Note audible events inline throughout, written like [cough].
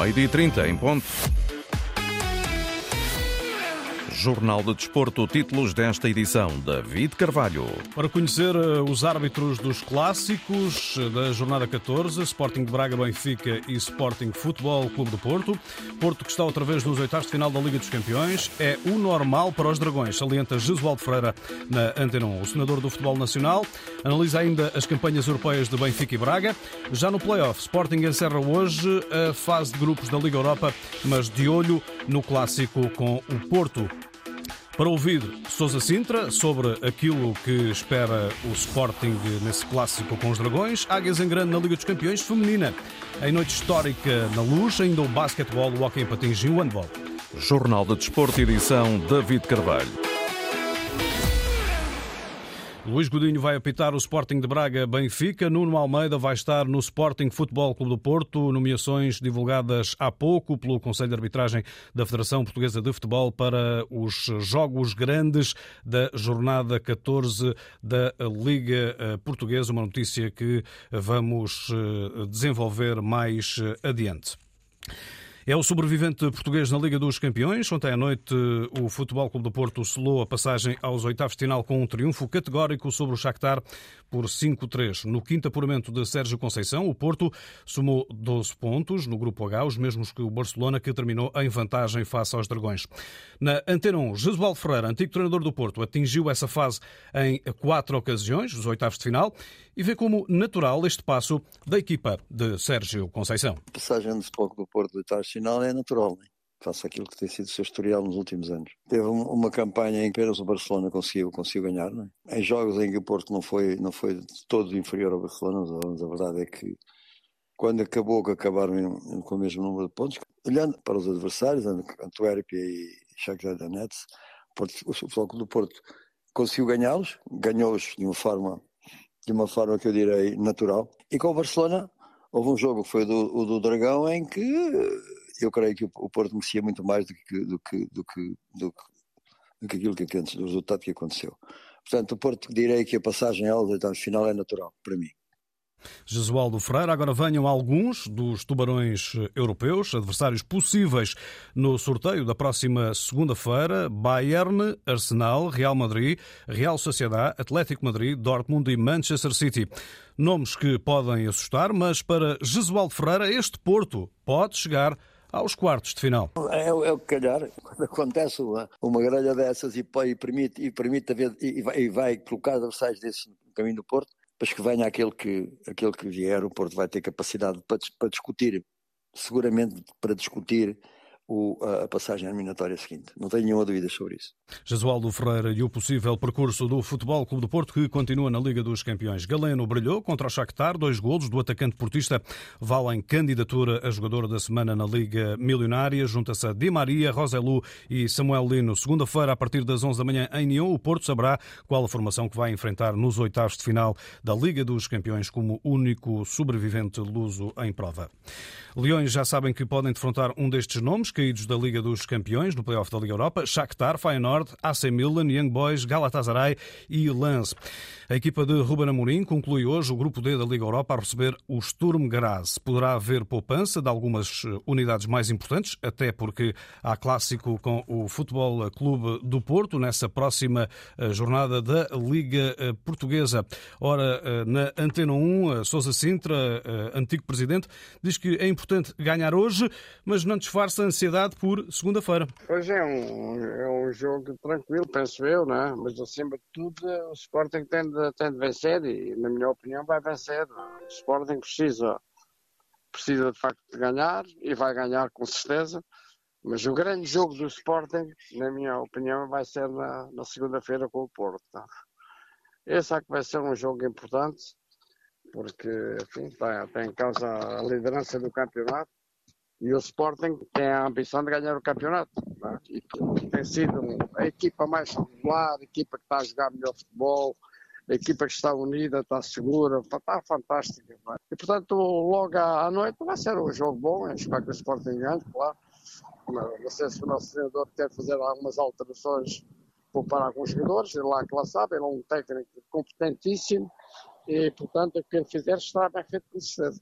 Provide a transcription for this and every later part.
meio-dia 30 em ponto. Jornal de Desporto, títulos desta edição, David Carvalho. Para conhecer eh, os árbitros dos clássicos da jornada 14, Sporting de Braga, Benfica e Sporting Futebol Clube do Porto. Porto que está outra vez nos oitavos de final da Liga dos Campeões. É o normal para os Dragões, salienta Jesualdo Ferreira na Antena 1. O senador do Futebol Nacional analisa ainda as campanhas europeias de Benfica e Braga. Já no play-off, Sporting encerra hoje a fase de grupos da Liga Europa, mas de olho no clássico com o Porto. Para ouvir Sousa Sintra sobre aquilo que espera o Sporting nesse clássico com os Dragões, Águias em Grande na Liga dos Campeões Feminina. Em noite histórica na luz, ainda o basquetebol, o hockey em patins e o handball. Jornal de Desporto, edição David Carvalho. Luís Godinho vai apitar o Sporting de Braga Benfica. Nuno Almeida vai estar no Sporting Futebol Clube do Porto. Nomeações divulgadas há pouco pelo Conselho de Arbitragem da Federação Portuguesa de Futebol para os jogos grandes da jornada 14 da Liga eh, Portuguesa. Uma notícia que vamos eh, desenvolver mais eh, adiante. É o sobrevivente português na Liga dos Campeões. Ontem à noite, o Futebol Clube do Porto selou a passagem aos oitavos de final com um triunfo categórico sobre o Shakhtar por 5-3. No quinto apuramento de Sérgio Conceição, o Porto somou 12 pontos no Grupo H, os mesmos que o Barcelona, que terminou em vantagem face aos Dragões. Na Antena 1, Jesualdo Ferreira, antigo treinador do Porto, atingiu essa fase em quatro ocasiões, os oitavos de final, e vê como natural este passo da equipa de Sérgio Conceição. A passagem do Futebol do Porto do de final é natural, né? face àquilo que tem sido o seu historial nos últimos anos. Teve uma campanha em que apenas o Barcelona conseguiu, conseguiu ganhar, é? em jogos em que o Porto não foi, não foi todo inferior ao Barcelona, mas a verdade é que quando acabou, que acabaram com o mesmo número de pontos, olhando para os adversários, Antuérpia e Shakhtar Donetsk, o Futebol do Porto conseguiu ganhá-los, ganhou-os de uma forma de uma forma que eu direi natural. E com o Barcelona houve um jogo que foi do, o do Dragão em que eu creio que o Porto merecia muito mais do que, do que, do que, do que, do que aquilo que, do resultado que aconteceu. Portanto, o Porto direi que a passagem aos oitavos de final é natural, para mim. Jesualdo Freire. Agora venham alguns dos tubarões europeus, adversários possíveis no sorteio da próxima segunda-feira: Bayern, Arsenal, Real Madrid, Real Sociedade, Atlético Madrid, Dortmund e Manchester City. Nomes que podem assustar, mas para Jesualdo Ferreira, este Porto pode chegar aos quartos de final. É, é o que calhar, quando acontece uma, uma grelha dessas e, e permite, e, permite haver, e, vai, e vai colocar adversários desses no caminho do Porto, mas que venha aquele que, aquele que vier, o Porto vai ter capacidade para, para discutir, seguramente para discutir o, a passagem eliminatória seguinte. Não tenho nenhuma dúvida sobre isso. Jesualdo Ferreira e o possível percurso do Futebol Clube do Porto, que continua na Liga dos Campeões. Galeno brilhou contra o Shakhtar, dois golos do atacante portista valem candidatura a jogador da semana na Liga Milionária. Junta-se a Di Maria, Roselu e Samuel Lino. Segunda-feira, a partir das 11 da manhã, em Nyon, o Porto saberá qual a formação que vai enfrentar nos oitavos de final da Liga dos Campeões como único sobrevivente luso em prova. Leões já sabem que podem defrontar um destes nomes, caídos da Liga dos Campeões, no playoff da Liga Europa, Shakhtar, Feyenoord, AC Milan, Young Boys, Galatasaray e Lens. A equipa de Ruben Amorim conclui hoje o grupo D da Liga Europa a receber o Sturm Graz. Poderá haver poupança de algumas eh, unidades mais importantes, até porque há clássico com o Futebol Clube do Porto nessa próxima eh, jornada da Liga eh, Portuguesa. Ora, na Antena 1, Sousa Sintra, antigo presidente, diz que é importante ganhar hoje, mas não disfarça a ansiedade por segunda-feira. Hoje é um, é um jogo tranquilo, penso eu, né? mas acima de tudo o Sporting tem de tem de vencer e, na minha opinião, vai vencer. O Sporting precisa, precisa de facto de ganhar e vai ganhar com certeza. Mas o grande jogo do Sporting, na minha opinião, vai ser na, na segunda-feira com o Porto. Tá? Esse é que vai ser um jogo importante, porque enfim, tem em causa a liderança do campeonato e o Sporting tem a ambição de ganhar o campeonato. É? E tem sido a equipa mais regular, a equipa que está a jogar melhor futebol, a equipa que está unida, está segura, está fantástica. E portanto, logo à noite vai ser um jogo bom, espero que o Sporting ganhe, claro. Não sei se o nosso treinador quer fazer algumas alterações para alguns jogadores, ele lá que lá sabe, ele é um técnico competentíssimo e, portanto, o que ele fizer estará bem feito com certeza.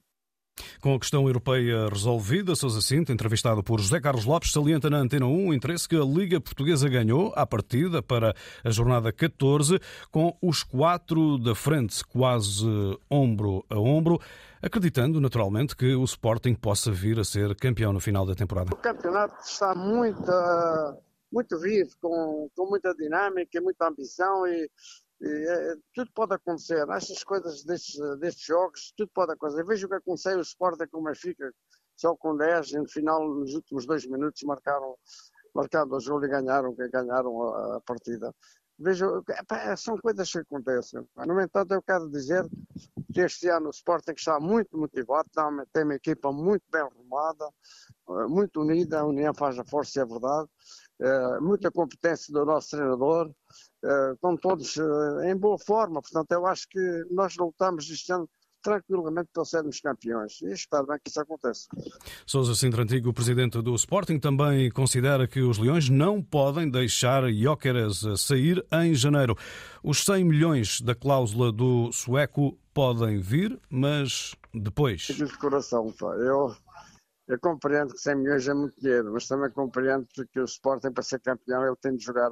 Com a questão europeia resolvida, Sousa Cinto, entrevistado por José Carlos Lopes, salienta na Antena 1 o interesse que a Liga Portuguesa ganhou à partida para a jornada 14, com os quatro da frente, quase ombro a ombro, acreditando naturalmente que o Sporting possa vir a ser campeão no final da temporada. O campeonato está muito, muito vivo, com, com muita dinâmica, muita ambição e é, tudo pode acontecer. Nestas coisas destes, destes jogos, tudo pode acontecer. Veja o que aconteceu o Sporting com o Benfica, só com 10, e no final, nos últimos dois minutos, marcaram, marcaram o jogo e ganharam, ganharam a, a partida. Veja, são coisas que acontecem. No entanto, eu quero dizer que este ano o Sporting está muito motivado, tem uma equipa muito bem arrumada, eh, muito unida, a união faz a força, é verdade. Eh, muita competência do nosso treinador, estão todos uh, em boa forma, portanto eu acho que nós lutamos este ano tranquilamente para sermos campeões e espero bem que isso aconteça. Sousa Sintra Antigo, presidente do Sporting, também considera que os Leões não podem deixar Jóqueres sair em janeiro. Os 100 milhões da cláusula do sueco podem vir, mas depois. De coração, pá. Eu eu compreendo que 100 milhões é muito dinheiro, mas também compreendo que o Sporting, para ser campeão, ele tem de jogar,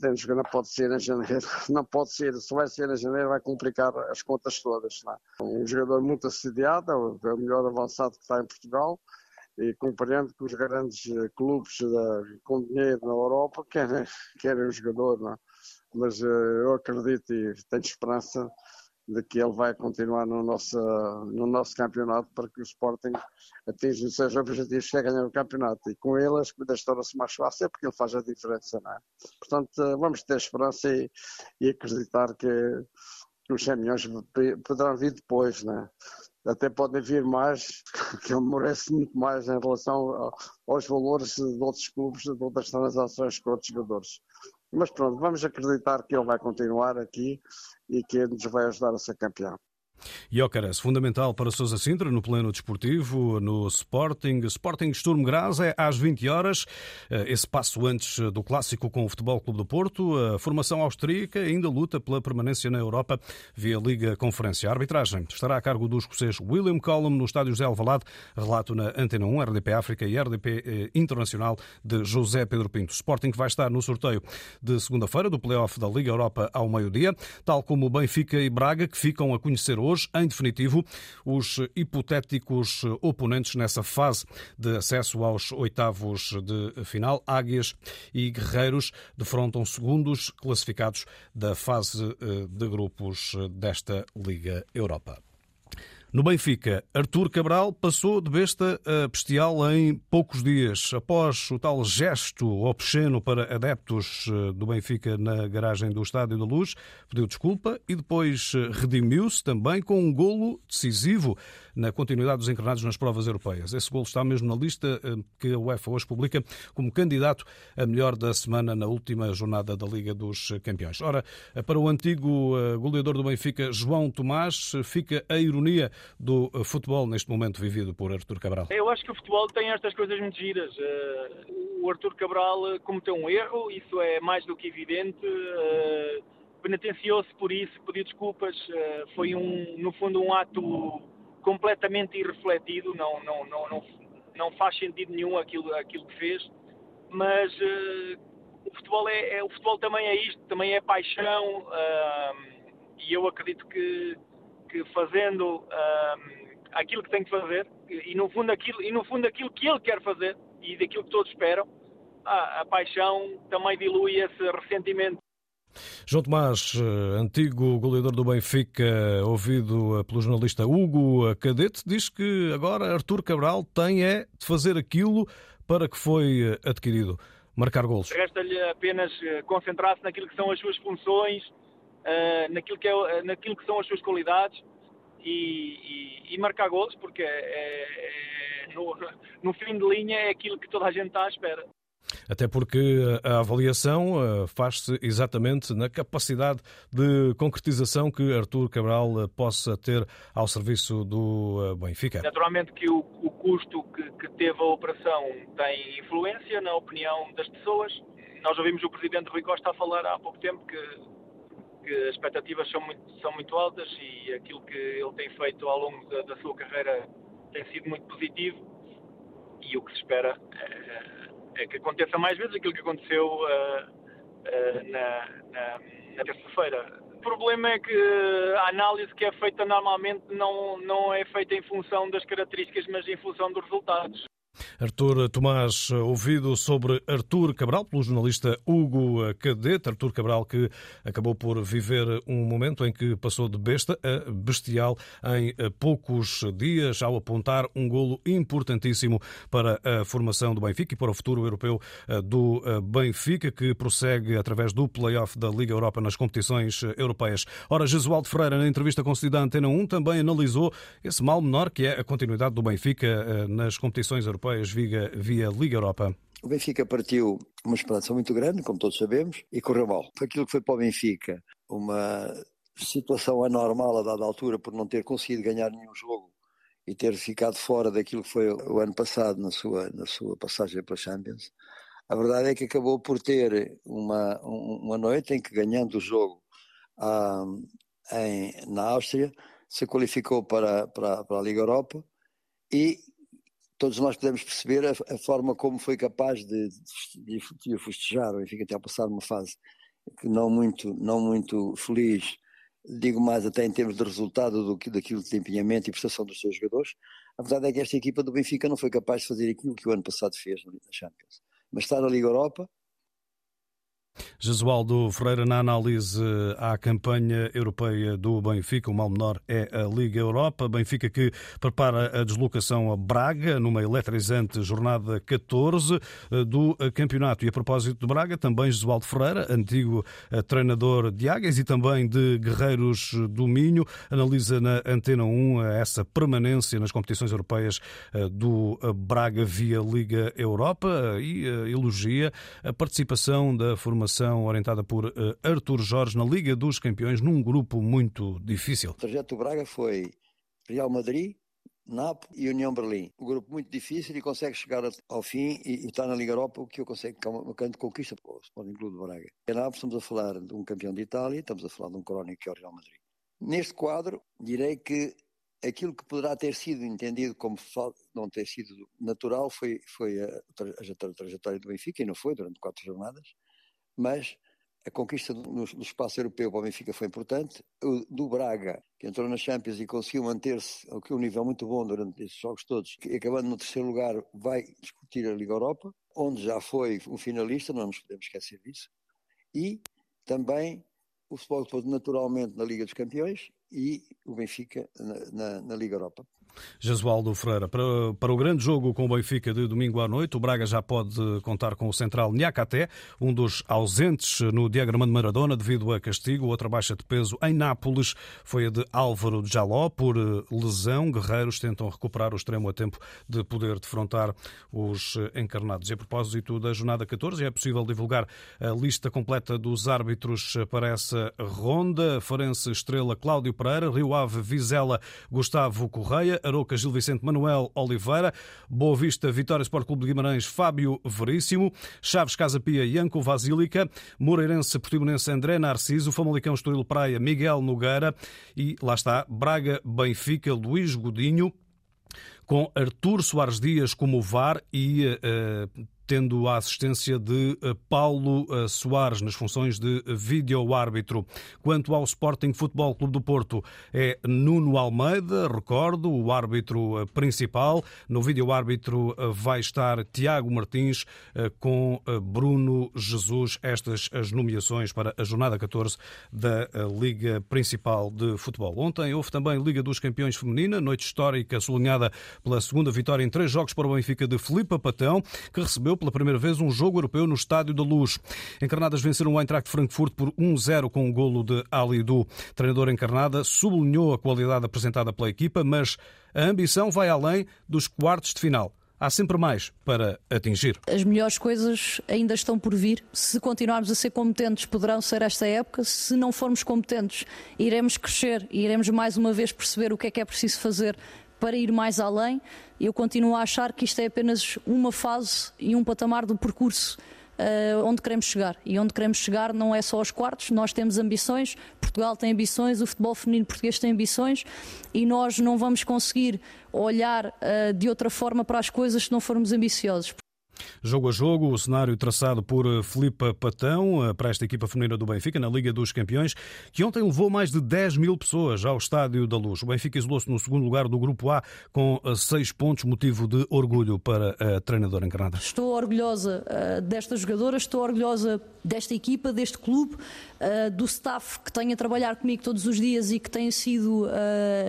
tem de jogar não pode ser em janeiro, [laughs] não pode ser, se vai ser em janeiro vai complicar as contas todas. Não? É? Um jogador muito assediado, é o melhor avançado que está em Portugal, e compreendo que os grandes eh, clubes da, com dinheiro na Europa querem, [laughs] querem o jogador, não? É? mas uh, eu acredito e tenho esperança de que ele vai continuar no nosso, no nosso campeonato para que o Sporting atinja os seus objetivos que é ganhar o campeonato. E com ele as coisas tornam-se mais fáceis porque ele faz a diferença, não é? Portanto, eh, vamos ter esperança e, e acreditar que, os 100 milhões poderão vir depois, não é? Até podem vir mais, [laughs] que ele merece muito mais em relação aos valores de outros clubes, de outras transações com outros jogadores. Mas pronto, vamos acreditar que ele vai continuar aqui e que nos vai ajudar a ser campeão. Jócaras, fundamental para Sousa Sintra no plano desportivo, no Sporting. Sporting Sturm Graz é às 20 horas. Eh, esse passo antes do clássico com o Futebol Clube do Porto. A formação austríaca ainda luta pela permanência na Europa via Liga Conferência. A arbitragem estará a cargo do escocês William Collum no estádio José Alvalade. Relato na Antena 1, RDP África e RDP eh, Internacional de José Pedro Pinto. Sporting vai estar no sorteio de segunda-feira do play-off da Liga Europa ao meio-dia, tal como Benfica e Braga, que ficam a conhecer hoje, em definitivo, os hipotéticos oponentes nessa fase de acesso aos oitavos de final. Águias e Guerreiros defrontam segundos classificados da fase eh, de grupos desta Liga Europa. No Benfica, Artur Cabral passou de besta a bestial em poucos dias. Após o tal gesto obsceno para adeptos eh, do Benfica na garagem do Estádio da Luz, pediu desculpa e depois eh, redimiu-se também com um golo decisivo na continuidade dos encarnados nas provas europeias. Esse golo está mesmo na lista eh, que a UEFA hoje publica como candidato a melhor da semana na última jornada da Liga dos Campeões. Ora, para o antigo goleador do Benfica, João Tomás, fica a ironia do eh, futebol neste momento vivido por Artur Cabral? Eu acho que o futebol tem estas coisas muito giras. Eh, o Artur Cabral eh, cometeu um erro, isso é mais do que evidente. Penitenciou-se por isso, pediu desculpas. Foi, um, no fundo, um ato completamente irrefletido. Não, não, não, não, não faz sentido nenhum aquilo, aquilo que fez. Mas o futebol, é, é, o futebol também é isto, também é paixão. e eu acredito que que fazendo aquilo que tem que fazer e no fundo aquilo e no fundo aquilo que ele quer fazer e daquilo que todos esperam, a, a paixão também dilui esse ressentimento. João Tomás, eh, antigo goleador do Benfica, ouvido eh, pelo jornalista Hugo Cadete, diz que agora Artur Cabral tem é de fazer aquilo para que foi eh, adquirido, marcar golos. Resta-lhe apenas concentrar-se naquilo que são as suas funções, uh, naquilo, que é, naquilo que são as suas qualidades e, e, e marcar gols, porque é, é, no, [laughs] no fim de linha é aquilo que toda a gente está à espera. Até porque a avaliação eh, faz-se exatamente na capacidade de concretização que Artur Cabral eh, possa ter ao serviço do Benfica. Naturalmente que o, o custo que, que, teve a operação tem influência na opinião das pessoas. Nós ouvimos o Presidente Rui Costa a falar há pouco tempo que que as expectativas são muito, são muito altas e aquilo que ele tem feito ao longo da, da sua carreira tem sido muito positivo e o que se espera é, é que aconteça mais vezes aquilo que aconteceu uh, uh, na, na, na terça-feira. O problema é que a análise que é feita normalmente não, não é feita em função das características, mas em função dos resultados. Artur Tomás, ouvido sobre Artur Cabral pelo jornalista Hugo Cadete. Artur Cabral que acabou por viver um momento em que passou de besta a bestial em poucos dias, ao apontar um golo importantíssimo para a formação do Benfica e para o futuro europeu do Benfica, que prossegue através do play-off da Liga Europa nas competições europeias. Ora, Jesualdo Ferreira, na entrevista concedida à Antena 1, também analisou esse mal menor que é a continuidade do Benfica eh, nas competições europeias europeias via, via Liga Europa? O Benfica partiu uma esperança muito grande, como todos sabemos, e correu mal. Aquilo que foi para o Benfica uma situação anormal a dada altura por não ter conseguido ganhar nenhum jogo e ter ficado fora daquilo que foi o ano passado na sua, na sua passagem para a Champions. A verdade é que acabou por ter uma, uma noite em que, ganhando o jogo ah, em, na Áustria, se qualificou para, para, para a Liga Europa e todos nós podemos perceber a, a forma como foi capaz de, de, de festejar. O Benfica até passar uma fase que não muito, não muito feliz, digo mais até em termos de resultado do que daquilo de empenhamento e prestação dos seus jogadores. A verdade é que esta equipa do Benfica não foi capaz de fazer aquilo que o ano passado fez na Champions. Mas está na Liga Europa, Jesualdo Ferreira, na análise à campanha europeia do Benfica, o mal menor é a Liga Europa. Benfica que prepara a deslocação a Braga numa eletrizante jornada 14 eh, do campeonato. E a propósito de Braga, também Jesualdo Ferreira, antigo eh, treinador de Águias e também de Guerreiros do Minho, analisa na Antena 1 eh, essa permanência nas competições europeias do Braga via Liga Europa e elogia a participação da formação formação orientada por uh, Artur Jorge na Liga dos Campeões, num grupo muito difícil. O trajeto do Braga foi Real Madrid, Nápoles e União Berlim. Um grupo muito difícil e consegue chegar ao fim e, está na Liga Europa, o que eu consigo, que é uma, grande conquista para o Sporting Clube de Braga. Em Nápoles estamos a falar de um campeão de Itália, estamos a falar de um crónico que é o Real Madrid. Neste quadro, direi que aquilo que poderá ter sido entendido como não ter sido natural foi, foi a, a, a trajetória do Benfica, e não foi, durante quatro jornadas, mas a conquista do, do espaço europeu para o Benfica foi importante. O, do Braga, que entrou na Champions e conseguiu manter-se a um nível muito bom durante esses jogos todos, que, acabando no terceiro lugar, vai discutir a Liga Europa, onde já foi um finalista, não nos podemos esquecer disso. E também o futebol naturalmente na Liga dos Campeões e o Benfica na, na, na Liga Europa. Jesualdo Freira, para, para o grande jogo com o Benfica de domingo à noite, o Braga já pode contar com o central Niakate, um dos ausentes no diagrama de Maradona devido a castigo. Outra baixa de peso em Nápoles foi a de Álvaro Jaló por eh, lesão. Guerreiros tentam recuperar o extremo a tempo de poder defrontar os eh, encarnados. E a propósito da jornada 14, é possível divulgar a lista completa dos árbitros para essa ronda. Farense Estrela Cláudio Pereira, Rio Ave Vizela Gustavo Correia, Aroca Gil Vicente Manuel Oliveira, Boa Vista Vitória Sport Clube de Guimarães Fábio Veríssimo, Chaves Casa Pia Ianco Vasílica, Moreirense Portimonense André Narciso, Famalicão Estoril Praia Miguel Nogueira. E lá está Braga Benfica Luís Godinho. Com Artur Soares Dias como VAR e uh, tendo a assistência de eh, Paulo eh, Soares nas funções de vídeo-árbitro. Quanto ao Sporting Futebol Clube do Porto, é Nuno Almeida, recordo, o árbitro eh, principal. No vídeo-árbitro vai estar Tiago Martins com Bruno Jesus. Estas as nomeações para a jornada 14 da Liga Principal de Futebol. Ontem houve também Liga dos Campeões Feminina, noite histórica sublinhada pela segunda vitória em três jogos para o Benfica de Filipe Patão, que recebeu pela primeira vez um jogo europeu no Estádio da Luz. Encarnadas venceram o Eintracht Frankfurt por 1-0 com um golo de Ali Du. Treinador Encarnada sublinhou a qualidade apresentada pela equipa, mas a ambição vai além dos quartos de final. Há sempre mais para atingir. As melhores coisas ainda estão por vir. Se continuarmos a ser competentes, poderão ser esta época. Se não formos competentes, iremos crescer e iremos mais uma vez perceber o que é que é preciso fazer para ir mais além. Eu continuo a achar que isto é apenas uma fase e um patamar do percurso uh, onde queremos chegar. E onde queremos chegar não é só aos quartos, nós temos ambições, Portugal tem ambições, o futebol feminino português tem ambições e nós não vamos conseguir olhar uh, de outra forma para as coisas se não formos ambiciosos. Jogo a jogo, o cenário traçado por eh, Filipe Patão eh, para esta equipa feminina do Benfica na Liga dos Campeões, que ontem levou mais de 10 mil pessoas ao Estádio da Luz. O Benfica isolou-se no segundo lugar do Grupo A com eh, seis pontos, motivo de orgulho para a treinadora encarnada. Estou orgulhosa desta jogadora, estou orgulhosa desta equipa, deste clube, do staff que tem a trabalhar comigo todos os dias e que têm sido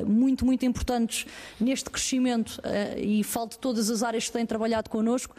muito, muito importantes neste crescimento e falo de todas as áreas que têm trabalhado connosco.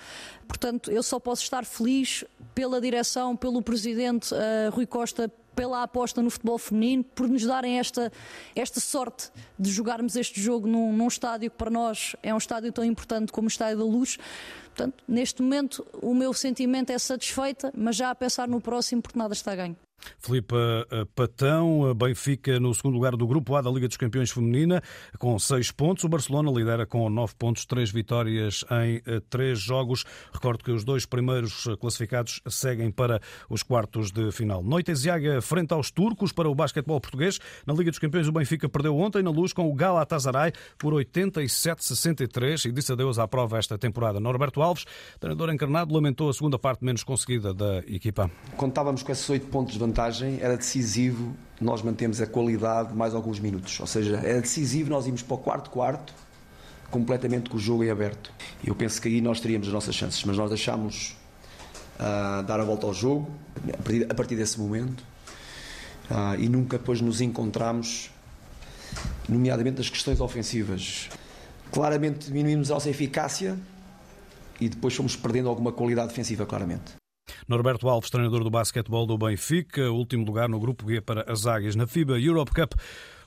Portanto, eu só posso estar feliz pela direção, pelo presidente uh, Rui Costa, pela aposta no futebol feminino, por nos darem esta, esta sorte de jogarmos este jogo num, num estádio que para nós é um estádio tão importante como o Estádio da Luz. Portanto, neste momento, o meu sentimento é satisfeita, mas já a pensar no próximo, porque nada está ganho. Filipe eh, Patão, Benfica no segundo lugar do Grupo A da Liga dos Campeões Feminina, com seis pontos. O Barcelona lidera com nove pontos, três vitórias em eh, três jogos. Recordo que os dois primeiros eh, classificados seguem para os quartos de final. Noite Ziaga frente aos turcos para o basquetebol português. Na Liga dos Campeões, o Benfica perdeu ontem na luz com o Galatasaray por 87-63 e disse adeus à prova esta temporada. Norberto Alves, treinador encarnado, lamentou a segunda parte menos conseguida da equipa. Contávamos com esses oito pontos de vantagem, era decisivo nós mantemos a qualidade mais alguns minutos. Ou seja, era decisivo nós irmos para o quarto quarto completamente com o jogo em aberto. Eu penso que aí nós teríamos as nossas chances, mas nós deixámos uh, dar a volta ao jogo a partir, a partir desse momento uh, e nunca depois nos encontramos, nomeadamente nas questões ofensivas. Claramente diminuímos a nossa eficácia e depois fomos perdendo alguma qualidade defensiva, claramente. Norberto Alves, treinador do basquetebol do Benfica, último lugar no grupo G para as Águias na FIBA Europe Cup.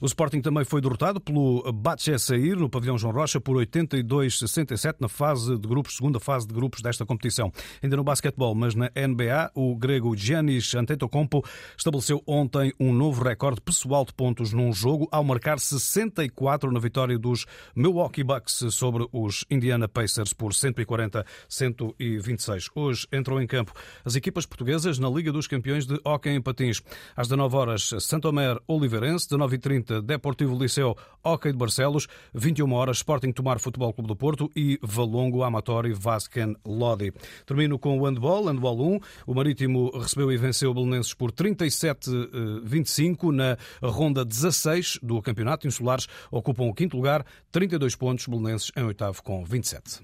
O Sporting também foi derrotado pelo Batche Sair no pavilhão João Rocha por 82-67 na fase de grupos, segunda fase de grupos desta competição. Ainda no basquetebol, mas na NBA, o grego Giannis Antetokounmpo estabeleceu ontem um novo recorde pessoal de pontos num jogo ao marcar 64 na vitória dos Milwaukee Bucks sobre os Indiana Pacers por 140-126. Hoje entram em campo as equipas portuguesas na Liga dos Campeões de Hóquei em Patins. Às 19 horas, Santomer Oliveirense, 19h30 Deportivo Liceu Hockey de Barcelos, 21 horas Sporting Tomar Futebol Clube do Porto e Valongo Amatori Vasken Lodi. Termino com o handball, handball 1. O Marítimo recebeu e venceu o Belenenses por 37-25 na ronda 16 do Campeonato Insulares. Ocupam o quinto lugar, 32 pontos, Belenenses em oitavo com 27.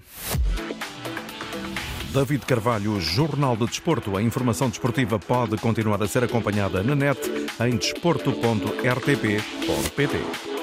David Carvalho, Jornal de Desporto. A informação desportiva pode continuar a ser acompanhada na net em desporto.rtp.pt.